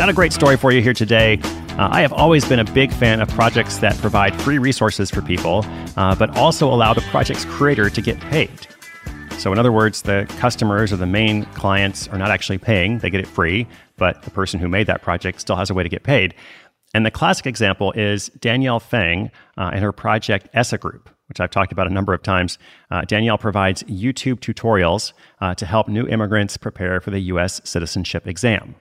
Got a great story for you here today. Uh, I have always been a big fan of projects that provide free resources for people, uh, but also allow the project's creator to get paid. So, in other words, the customers or the main clients are not actually paying, they get it free, but the person who made that project still has a way to get paid. And the classic example is Danielle Fang uh, and her project ESSA Group, which I've talked about a number of times. Uh, Danielle provides YouTube tutorials uh, to help new immigrants prepare for the U.S. citizenship exam.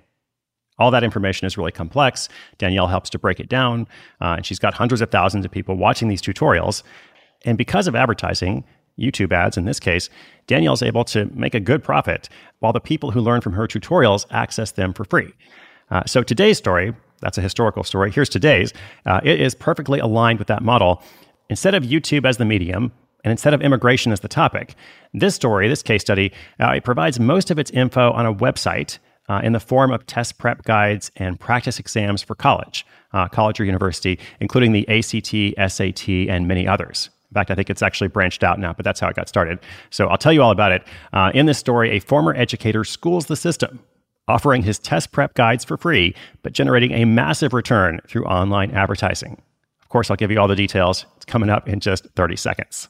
All that information is really complex. Danielle helps to break it down, uh, and she's got hundreds of thousands of people watching these tutorials. And because of advertising, YouTube ads in this case, Danielle's able to make a good profit while the people who learn from her tutorials access them for free. Uh, so today's story, that's a historical story. Here's today's. Uh, it is perfectly aligned with that model. Instead of YouTube as the medium, and instead of immigration as the topic, this story, this case study, uh, it provides most of its info on a website uh, in the form of test prep guides and practice exams for college, uh, college or university, including the ACT, SAT, and many others. In fact, I think it's actually branched out now, but that's how it got started. So I'll tell you all about it. Uh, in this story, a former educator schools the system, offering his test prep guides for free, but generating a massive return through online advertising. Of course, I'll give you all the details. It's coming up in just 30 seconds.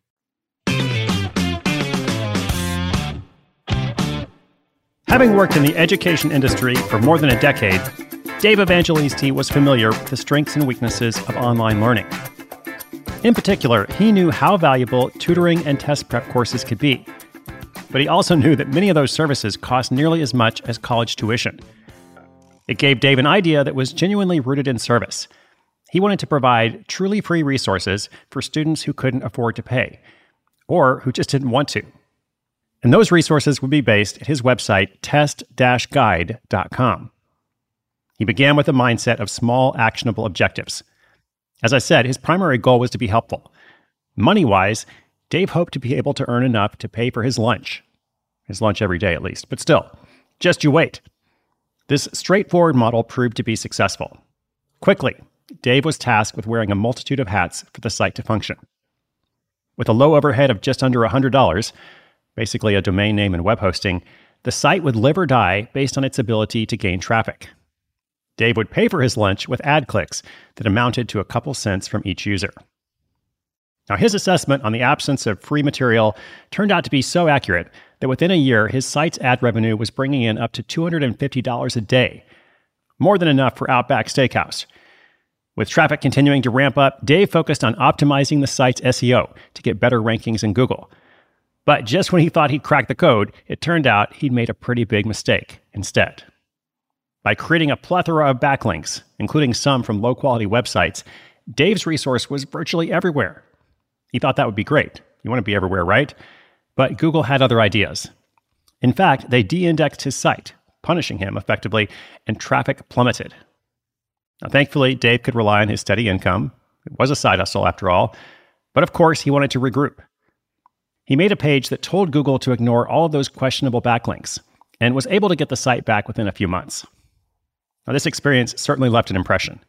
Having worked in the education industry for more than a decade, Dave Evangelisti was familiar with the strengths and weaknesses of online learning. In particular, he knew how valuable tutoring and test prep courses could be. But he also knew that many of those services cost nearly as much as college tuition. It gave Dave an idea that was genuinely rooted in service. He wanted to provide truly free resources for students who couldn't afford to pay, or who just didn't want to. And those resources would be based at his website, test guide.com. He began with a mindset of small, actionable objectives. As I said, his primary goal was to be helpful. Money wise, Dave hoped to be able to earn enough to pay for his lunch. His lunch every day, at least. But still, just you wait. This straightforward model proved to be successful. Quickly, Dave was tasked with wearing a multitude of hats for the site to function. With a low overhead of just under $100, basically a domain name and web hosting, the site would live or die based on its ability to gain traffic. Dave would pay for his lunch with ad clicks that amounted to a couple cents from each user. Now, his assessment on the absence of free material turned out to be so accurate that within a year, his site's ad revenue was bringing in up to $250 a day, more than enough for Outback Steakhouse. With traffic continuing to ramp up, Dave focused on optimizing the site's SEO to get better rankings in Google. But just when he thought he'd cracked the code, it turned out he'd made a pretty big mistake instead. By creating a plethora of backlinks, including some from low quality websites, Dave's resource was virtually everywhere. He thought that would be great. You want to be everywhere, right? But Google had other ideas. In fact, they de indexed his site, punishing him effectively, and traffic plummeted. Now, thankfully, Dave could rely on his steady income. It was a side hustle after all. But of course, he wanted to regroup. He made a page that told Google to ignore all of those questionable backlinks and was able to get the site back within a few months. Now, this experience certainly left an impression.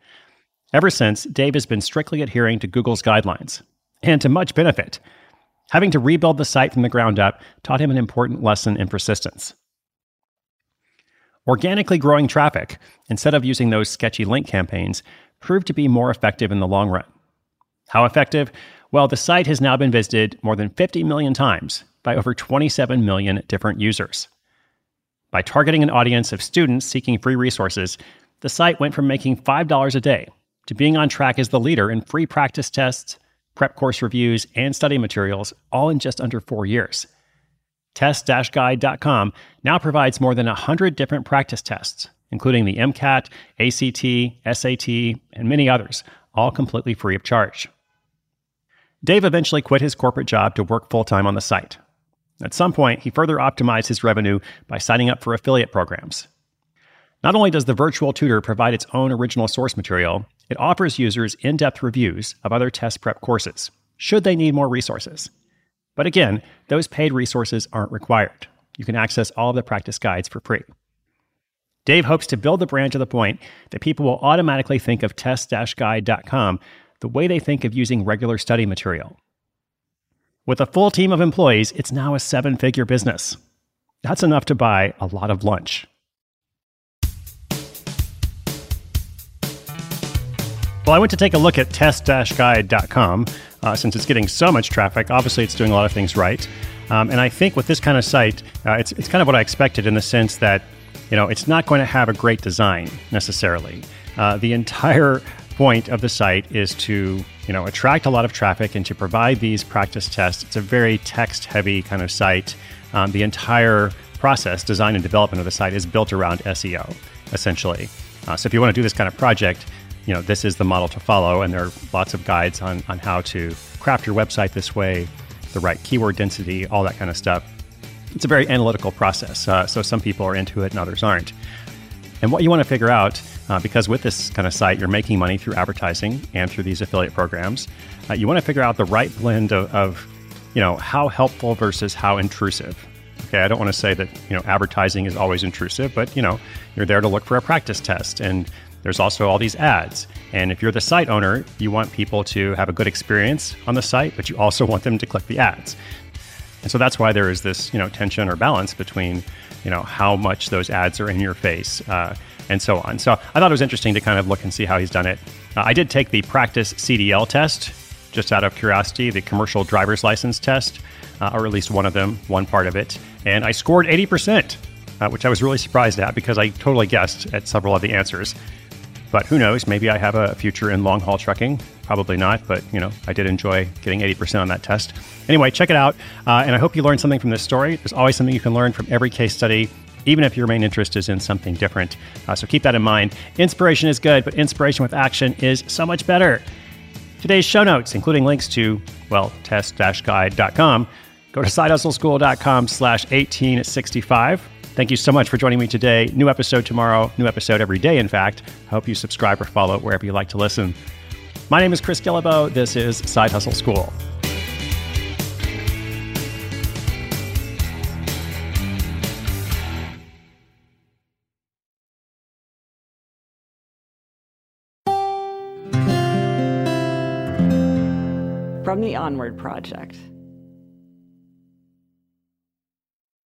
Ever since, Dave has been strictly adhering to Google's guidelines, and to much benefit. Having to rebuild the site from the ground up taught him an important lesson in persistence. Organically growing traffic, instead of using those sketchy link campaigns, proved to be more effective in the long run. How effective? Well, the site has now been visited more than 50 million times by over 27 million different users. By targeting an audience of students seeking free resources, the site went from making $5 a day to being on track as the leader in free practice tests, prep course reviews, and study materials, all in just under four years. Test-guide.com now provides more than 100 different practice tests, including the MCAT, ACT, SAT, and many others, all completely free of charge. Dave eventually quit his corporate job to work full time on the site. At some point, he further optimized his revenue by signing up for affiliate programs. Not only does the virtual tutor provide its own original source material, it offers users in depth reviews of other test prep courses, should they need more resources. But again, those paid resources aren't required. You can access all of the practice guides for free. Dave hopes to build the brand to the point that people will automatically think of test-guide.com the way they think of using regular study material. With a full team of employees, it's now a seven figure business. That's enough to buy a lot of lunch. Well, I went to take a look at test-guide.com uh, since it's getting so much traffic. Obviously, it's doing a lot of things right. Um, and I think with this kind of site, uh, it's, it's kind of what I expected in the sense that, you know, it's not going to have a great design necessarily. Uh, the entire point of the site is to, you know, attract a lot of traffic and to provide these practice tests. It's a very text-heavy kind of site. Um, the entire process, design and development of the site, is built around SEO, essentially. Uh, so if you want to do this kind of project, you know, this is the model to follow. And there are lots of guides on, on how to craft your website this way, the right keyword density, all that kind of stuff. It's a very analytical process. Uh, so some people are into it and others aren't. And what you want to figure out, uh, because with this kind of site, you're making money through advertising and through these affiliate programs, uh, you want to figure out the right blend of, of, you know, how helpful versus how intrusive. Okay, I don't want to say that you know advertising is always intrusive, but you know you're there to look for a practice test, and there's also all these ads. And if you're the site owner, you want people to have a good experience on the site, but you also want them to click the ads. And so that's why there is this, you know, tension or balance between, you know, how much those ads are in your face uh, and so on. So I thought it was interesting to kind of look and see how he's done it. Uh, I did take the practice CDL test just out of curiosity, the commercial driver's license test, uh, or at least one of them, one part of it, and I scored 80%, uh, which I was really surprised at because I totally guessed at several of the answers. But who knows? Maybe I have a future in long haul trucking. Probably not, but you know, I did enjoy getting 80% on that test. Anyway, check it out. Uh, and I hope you learned something from this story. There's always something you can learn from every case study, even if your main interest is in something different. Uh, so keep that in mind. Inspiration is good, but inspiration with action is so much better. Today's show notes, including links to, well, test-guide.com, go to sidehustleschool.com slash 1865. Thank you so much for joining me today. New episode tomorrow, new episode every day, in fact. I hope you subscribe or follow wherever you like to listen. My name is Chris Guillebeau. This is Side Hustle School. From the Onward Project.